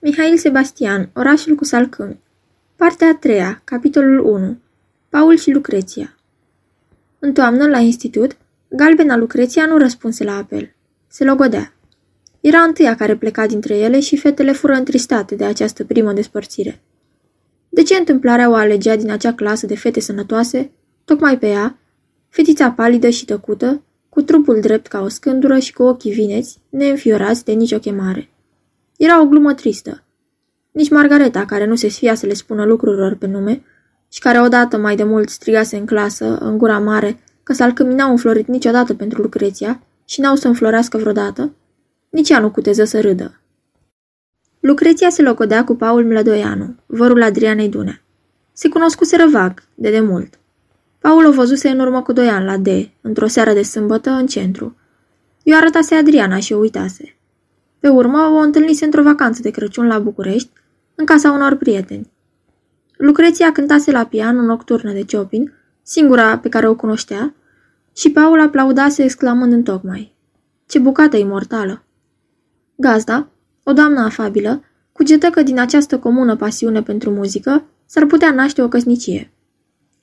Mihail Sebastian, Orașul cu salcâmi Partea a treia, capitolul 1 Paul și Lucreția În toamnă, la institut, galbena Lucreția nu răspunse la apel. Se logodea. Era întâia care pleca dintre ele și fetele fură întristate de această primă despărțire. De ce întâmplarea o alegea din acea clasă de fete sănătoase, tocmai pe ea, fetița palidă și tăcută, cu trupul drept ca o scândură și cu ochii vineți, neînfiorați de nicio chemare. Era o glumă tristă. Nici Margareta, care nu se sfia să le spună lucrurilor pe nume și care odată mai de mult strigase în clasă, în gura mare, că s-ar n-au înflorit niciodată pentru Lucreția și n-au să înflorească vreodată, nici ea nu cuteză să râdă. Lucreția se locodea cu Paul Mlădoianu, vărul Adrianei Dunea. Se cunoscuseră vag, de demult. Paul o văzuse în urmă cu doi ani la D, într-o seară de sâmbătă, în centru. Eu arătase Adriana și o uitase. Pe urmă, o întâlnise într-o vacanță de Crăciun la București, în casa unor prieteni. Lucreția cântase la pian o nocturnă de Chopin, singura pe care o cunoștea, și Paul aplaudase exclamând în tocmai. Ce bucată imortală! Gazda, o doamnă afabilă, cugetă că din această comună pasiune pentru muzică s-ar putea naște o căsnicie.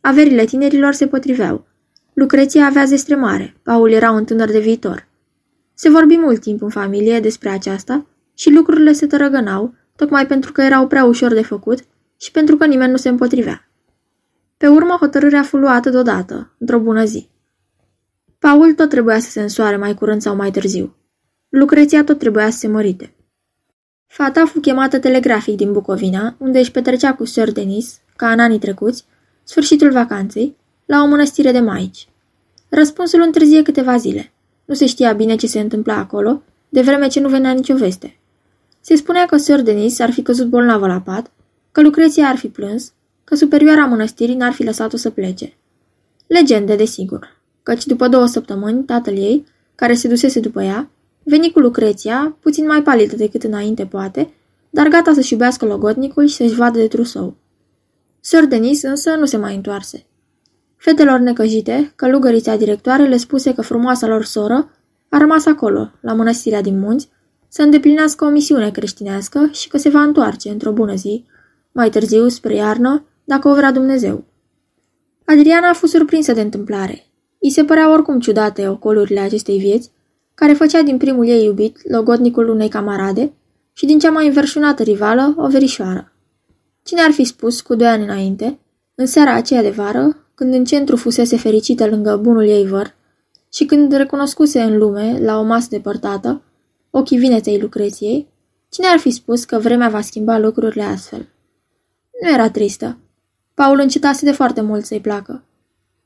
Averile tinerilor se potriveau. Lucreția avea zestre mare, Paul era un tânăr de viitor. Se vorbi mult timp în familie despre aceasta și lucrurile se tărăgănau, tocmai pentru că erau prea ușor de făcut și pentru că nimeni nu se împotrivea. Pe urmă, hotărârea fu luată deodată, într-o bună zi. Paul tot trebuia să se însoare mai curând sau mai târziu. Lucreția tot trebuia să se mărite. Fata fu chemată telegrafic din Bucovina, unde își petrecea cu Sir Denis, ca în anii trecuți, sfârșitul vacanței, la o mănăstire de maici. Răspunsul întârzie câteva zile. Nu se știa bine ce se întâmpla acolo, de vreme ce nu venea nicio veste. Se spunea că Sir Denis ar fi căzut bolnavă la pat, că Lucreția ar fi plâns, că superioara mănăstirii n-ar fi lăsat-o să plece. Legende, desigur, căci după două săptămâni, tatăl ei, care se dusese după ea, veni cu Lucreția, puțin mai palidă decât înainte poate, dar gata să-și iubească logotnicul și să-și vadă de trusou. Sir Denis însă nu se mai întoarse. Fetelor necăjite, călugărița directoare le spuse că frumoasa lor soră a rămas acolo, la mănăstirea din munți, să îndeplinească o misiune creștinească și că se va întoarce într-o bună zi, mai târziu, spre iarnă, dacă o vrea Dumnezeu. Adriana a fost surprinsă de întâmplare. I se părea oricum ciudate ocolurile acestei vieți, care făcea din primul ei iubit logodnicul unei camarade și din cea mai înverșunată rivală o verișoară. Cine ar fi spus, cu doi ani înainte, în seara aceea de vară, când în centru fusese fericită lângă bunul ei văr și când recunoscuse în lume, la o masă depărtată, ochii vineței Lucreției, cine ar fi spus că vremea va schimba lucrurile astfel? Nu era tristă. Paul încetase de foarte mult să-i placă.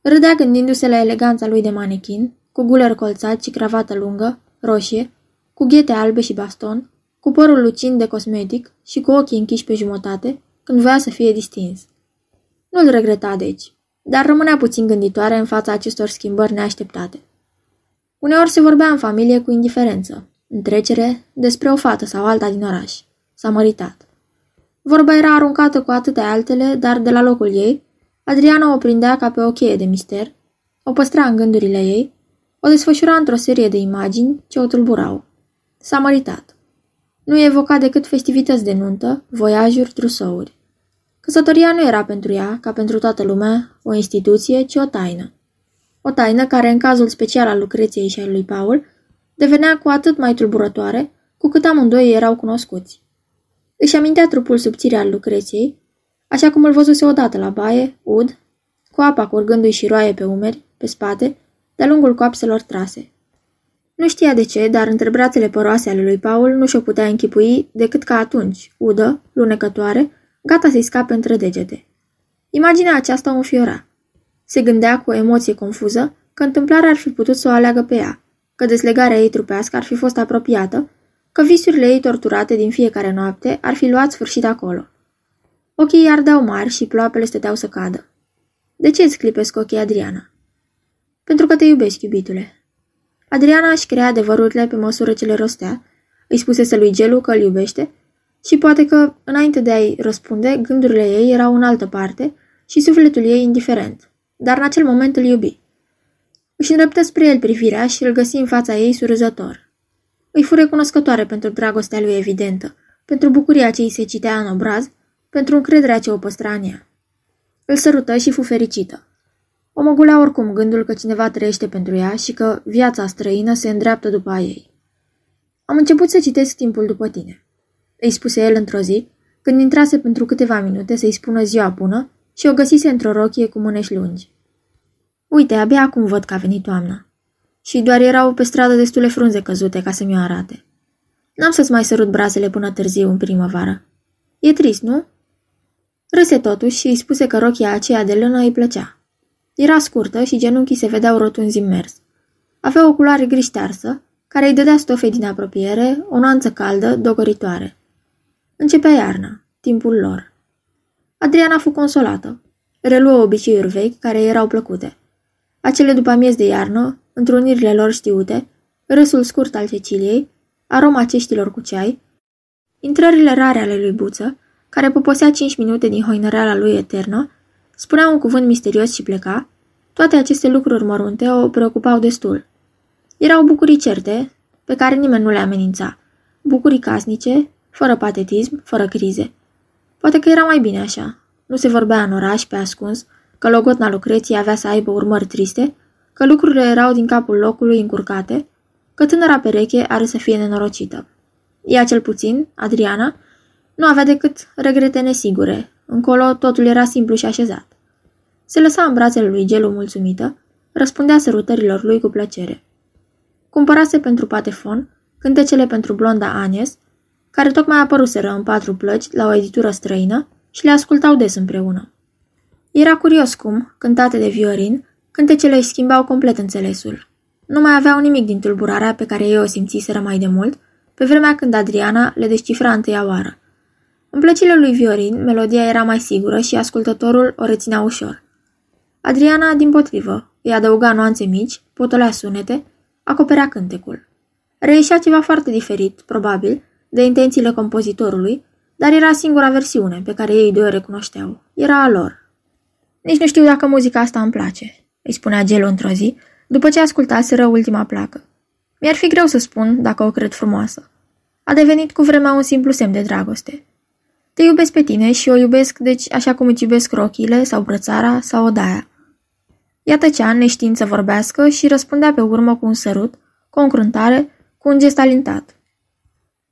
Râdea gândindu-se la eleganța lui de manechin, cu guler colțat și cravată lungă, roșie, cu ghete albe și baston, cu părul lucind de cosmetic și cu ochii închiși pe jumătate, când voia să fie distins. Nu-l regreta, deci, dar rămânea puțin gânditoare în fața acestor schimbări neașteptate. Uneori se vorbea în familie cu indiferență, în trecere, despre o fată sau alta din oraș. S-a măritat. Vorba era aruncată cu atâtea altele, dar de la locul ei, Adriana o prindea ca pe o cheie de mister, o păstra în gândurile ei, o desfășura într-o serie de imagini ce o tulburau. S-a măritat. Nu evoca decât festivități de nuntă, voiajuri, trusouri. Căsătoria nu era pentru ea, ca pentru toată lumea, o instituție, ci o taină. O taină care, în cazul special al Lucreției și al lui Paul, devenea cu atât mai tulburătoare, cu cât amândoi erau cunoscuți. Își amintea trupul subțire al Lucreției, așa cum îl văzuse odată la baie, ud, cu apa curgându-i și roaie pe umeri, pe spate, de-a lungul coapselor trase. Nu știa de ce, dar între brațele păroase ale lui Paul nu și-o putea închipui decât ca atunci, udă, lunecătoare, gata să-i scape între degete. Imaginea aceasta o înfiora. Se gândea cu o emoție confuză că întâmplarea ar fi putut să o aleagă pe ea, că deslegarea ei trupească ar fi fost apropiată, că visurile ei torturate din fiecare noapte ar fi luat sfârșit acolo. Ochii ei ardeau mari și ploapele stăteau să cadă. De ce îți clipesc ochii, Adriana? Pentru că te iubesc, iubitule. Adriana își crea adevărurile pe măsură ce le rostea, îi spusese lui Gelu că îl iubește și poate că, înainte de a-i răspunde, gândurile ei erau în altă parte și sufletul ei indiferent, dar în acel moment îl iubi. Își îndreptă spre el privirea și îl găsi în fața ei surâzător. Îi fu recunoscătoare pentru dragostea lui evidentă, pentru bucuria ce îi se citea în obraz, pentru încrederea ce o păstra în ea. Îl sărută și fu fericită. O măgulea oricum gândul că cineva trăiește pentru ea și că viața străină se îndreaptă după a ei. Am început să citesc timpul după tine, îi spuse el într-o zi, când intrase pentru câteva minute să-i spună ziua bună și o găsise într-o rochie cu mâneși lungi. Uite, abia acum văd că a venit toamna. Și doar erau pe stradă destule frunze căzute ca să mi-o arate. N-am să-ți mai sărut brazele până târziu în primăvară. E trist, nu? Râse totuși și îi spuse că rochia aceea de lână îi plăcea. Era scurtă și genunchii se vedeau rotunzi în mers. Avea o culoare gri ștearsă, care îi dădea stofei din apropiere o nuanță caldă, dogoritoare. Începea iarna, timpul lor. Adriana fu consolată. Reluă obiceiuri vechi care erau plăcute. Acele după amiez de iarnă, întrunirile lor știute, râsul scurt al Ceciliei, aroma ceștilor cu ceai, intrările rare ale lui Buță, care poposea cinci minute din hoinăreala lui eternă, spunea un cuvânt misterios și pleca, toate aceste lucruri mărunte o preocupau destul. Erau bucurii certe, pe care nimeni nu le amenința, bucurii casnice, fără patetism, fără crize. Poate că era mai bine așa. Nu se vorbea în oraș, pe ascuns, că logotna Lucreției avea să aibă urmări triste, că lucrurile erau din capul locului încurcate, că tânăra pereche are să fie nenorocită. Ea cel puțin, Adriana, nu avea decât regrete nesigure. Încolo totul era simplu și așezat. Se lăsa în brațele lui Gelu mulțumită, răspundea sărutărilor lui cu plăcere. Cumpărase pentru patefon cântecele pentru blonda Anies, care tocmai apăruseră în patru plăci la o editură străină și le ascultau des împreună. Era curios cum, cântate de Viorin, cântecele își schimbau complet înțelesul. Nu mai aveau nimic din tulburarea pe care ei o simțiseră mai de mult, pe vremea când Adriana le descifra întâia oară. În plăcile lui Viorin, melodia era mai sigură și ascultătorul o reținea ușor. Adriana, din potrivă, îi adăuga nuanțe mici, potolea sunete, acoperea cântecul. Reieșea ceva foarte diferit, probabil, de intențiile compozitorului, dar era singura versiune pe care ei doi o recunoșteau. Era a lor. Nici nu știu dacă muzica asta îmi place, îi spunea Gelu într-o zi, după ce ascultaseră ultima placă. Mi-ar fi greu să spun dacă o cred frumoasă. A devenit cu vremea un simplu semn de dragoste. Te iubesc pe tine și o iubesc, deci, așa cum îți iubesc rochile sau brățara sau odaia. Ea tăcea, neștiind să vorbească și răspundea pe urmă cu un sărut, cu o încruntare, cu un gest alintat.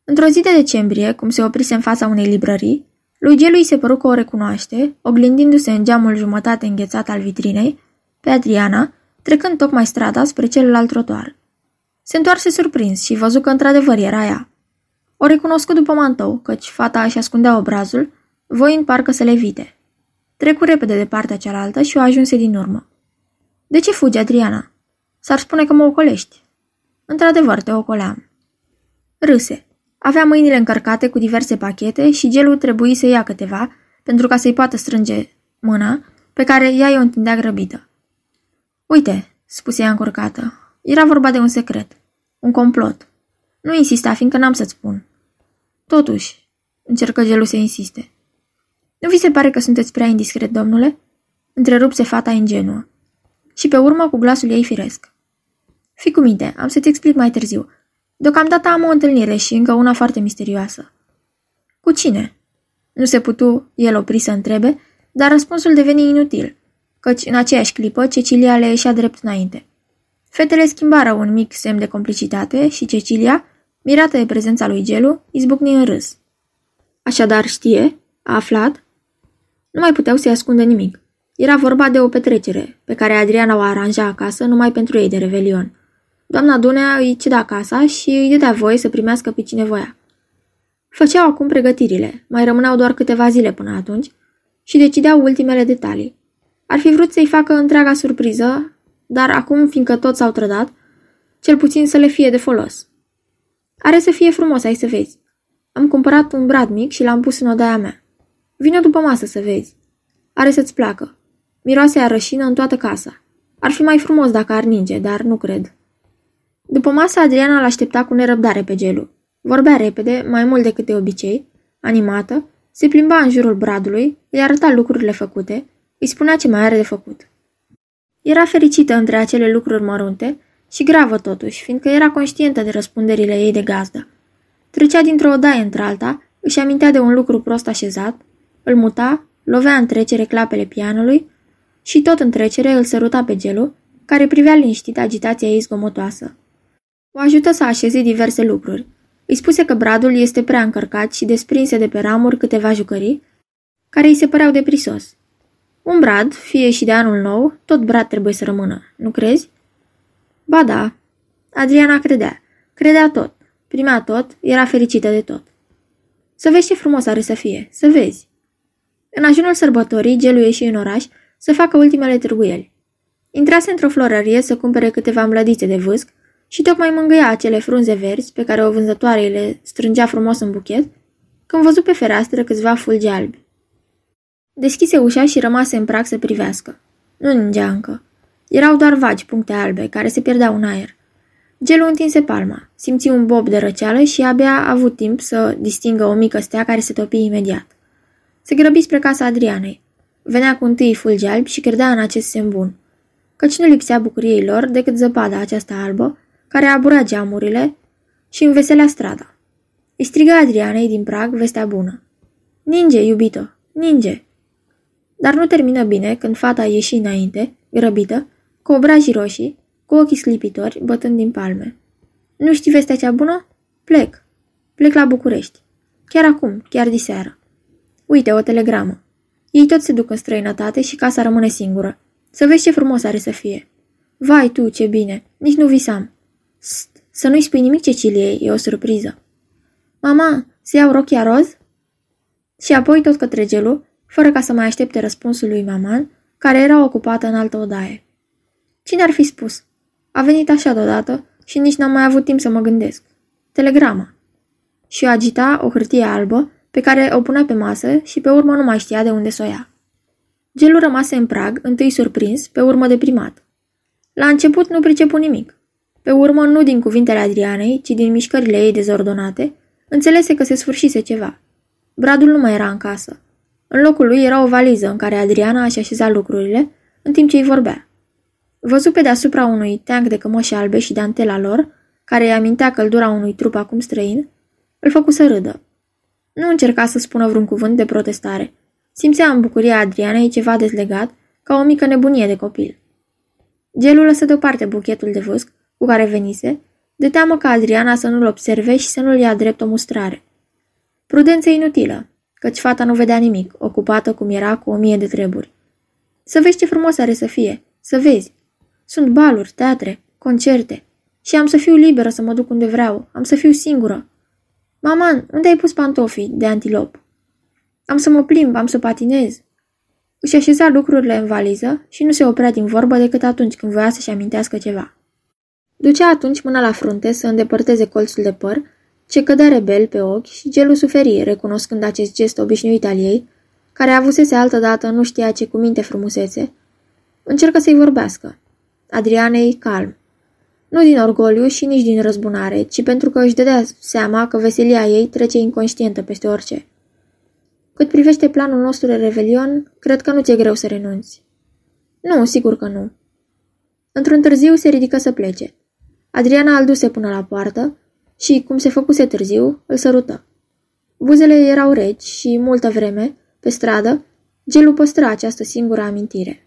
Într-o zi de decembrie, cum se oprise în fața unei librării, lui Gelu îi se păru că o recunoaște, oglindindu-se în geamul jumătate înghețat al vitrinei, pe Adriana, trecând tocmai strada spre celălalt trotuar. Se întoarse surprins și văzu că într-adevăr era ea. O recunoscut după mantou, căci fata își ascundea obrazul, voind parcă să le vite. Trecu repede de partea cealaltă și o ajunse din urmă. De ce fugi, Adriana? S-ar spune că mă ocolești. Într-adevăr, te ocoleam. Râse. Avea mâinile încărcate cu diverse pachete și gelul trebuie să ia câteva, pentru ca să-i poată strânge mâna, pe care ea o întindea grăbită. Uite, spuse ea încurcată, era vorba de un secret, un complot. Nu insista, fiindcă n-am să-ți spun. Totuși, încercă gelul să insiste. Nu vi se pare că sunteți prea indiscret, domnule? Întrerupse fata ingenuă. Și pe urmă cu glasul ei firesc. Fii cu minte, am să-ți explic mai târziu. Deocamdată am o întâlnire și încă una foarte misterioasă. Cu cine? Nu se putu el opri să întrebe, dar răspunsul deveni inutil, căci în aceeași clipă Cecilia le ieșea drept înainte. Fetele schimbară un mic semn de complicitate și Cecilia, mirată de prezența lui Gelu, izbucni în râs. Așadar știe? A aflat? Nu mai puteau să-i ascundă nimic. Era vorba de o petrecere, pe care Adriana o aranja acasă numai pentru ei de revelion. Doamna Dunea îi ceda casa și îi dădea voie să primească pe cine voia. Făceau acum pregătirile, mai rămâneau doar câteva zile până atunci, și decideau ultimele detalii. Ar fi vrut să-i facă întreaga surpriză, dar acum, fiindcă toți s-au trădat, cel puțin să le fie de folos. Are să fie frumos, ai să vezi. Am cumpărat un brad mic și l-am pus în odaia mea. Vine după masă să vezi. Are să-ți placă. Miroase a rășină în toată casa. Ar fi mai frumos dacă ar ninge, dar nu cred. După masă, Adriana l-aștepta cu nerăbdare pe gelu. Vorbea repede, mai mult decât de obicei, animată, se plimba în jurul bradului, îi arăta lucrurile făcute, îi spunea ce mai are de făcut. Era fericită între acele lucruri mărunte și gravă totuși, fiindcă era conștientă de răspunderile ei de gazdă. Trecea dintr-o odaie într-alta, Își amintea de un lucru prost așezat, îl muta, lovea în trecere clapele pianului și tot în trecere îl săruta pe gelu, care privea liniștit agitația ei zgomotoasă. O ajută să așeze diverse lucruri. Îi spuse că bradul este prea încărcat și desprinse de pe ramuri câteva jucării, care îi se păreau de prisos. Un brad, fie și de anul nou, tot brad trebuie să rămână, nu crezi? Ba da. Adriana credea. Credea tot. Primea tot, era fericită de tot. Să vezi ce frumos are să fie, să vezi. În ajunul sărbătorii, Gelu ieși în oraș să facă ultimele târguieli. Intrase într-o florărie să cumpere câteva mlădițe de vâsc și tocmai mângâia acele frunze verzi pe care o vânzătoare le strângea frumos în buchet, când văzut pe fereastră câțiva fulgi albi. Deschise ușa și rămase în prag să privească. Nu ningea încă. Erau doar vagi puncte albe, care se pierdeau în aer. Gelu întinse palma, simți un bob de răceală și abia a avut timp să distingă o mică stea care se topi imediat. Se grăbi spre casa Adrianei. Venea cu întâi fulgi albi și credea în acest semn bun. Căci nu lipsea bucuriei lor decât zăpada aceasta albă, care abura geamurile și înveselea strada. Îi strigă Adrianei din prag vestea bună. Ninge, iubito, ninge! Dar nu termină bine când fata ieși înainte, grăbită, cu obrajii roșii, cu ochii slipitori, bătând din palme. Nu știi vestea cea bună? Plec. Plec la București. Chiar acum, chiar diseară. Uite, o telegramă. Ei tot se duc în străinătate și casa rămâne singură. Să vezi ce frumos are să fie. Vai tu, ce bine. Nici nu visam. St, să nu-i spui nimic Ceciliei, e o surpriză. Mama, să iau rochia roz? Și apoi tot către gelu, fără ca să mai aștepte răspunsul lui Maman, care era ocupată în altă odaie. Cine ar fi spus? A venit așa deodată și nici n-am mai avut timp să mă gândesc. Telegrama. Și o agita o hârtie albă pe care o punea pe masă și pe urmă nu mai știa de unde să o ia. Gelul rămase în prag, întâi surprins, pe urmă deprimat. La început nu pricepu nimic. Pe urmă, nu din cuvintele Adrianei, ci din mișcările ei dezordonate, înțelese că se sfârșise ceva. Bradul nu mai era în casă. În locul lui era o valiză în care Adriana aș așeza lucrurile, în timp ce îi vorbea. Văzut pe deasupra unui teanc de cămăși albe și dantela lor, care îi amintea căldura unui trup acum străin, îl făcu să râdă. Nu încerca să spună vreun cuvânt de protestare. Simțea în bucuria Adrianei ceva dezlegat, ca o mică nebunie de copil. Gelul lăsă deoparte buchetul de vâsc cu care venise, de teamă ca Adriana să nu-l observe și să nu-l ia drept o mustrare. Prudență inutilă, căci fata nu vedea nimic, ocupată cum era cu o mie de treburi. Să vezi ce frumos are să fie, să vezi. Sunt baluri, teatre, concerte. Și am să fiu liberă să mă duc unde vreau, am să fiu singură. Maman, unde ai pus pantofii de antilop? Am să mă plimb, am să patinez. Își așeza lucrurile în valiză și nu se oprea din vorbă decât atunci când voia să-și amintească ceva. Ducea atunci mâna la frunte să îndepărteze colțul de păr, ce cădea rebel pe ochi și gelul suferi, recunoscând acest gest obișnuit al ei, care avusese altădată nu știa ce cu minte frumusețe, încercă să-i vorbească. Adrianei calm. Nu din orgoliu și nici din răzbunare, ci pentru că își dădea seama că veselia ei trece inconștientă peste orice. Cât privește planul nostru de revelion, cred că nu ți-e greu să renunți. Nu, sigur că nu. Într-un târziu se ridică să plece. Adriana îl duse până la poartă și, cum se făcuse târziu, îl sărută. Buzele erau reci și, multă vreme, pe stradă, gelul păstra această singură amintire.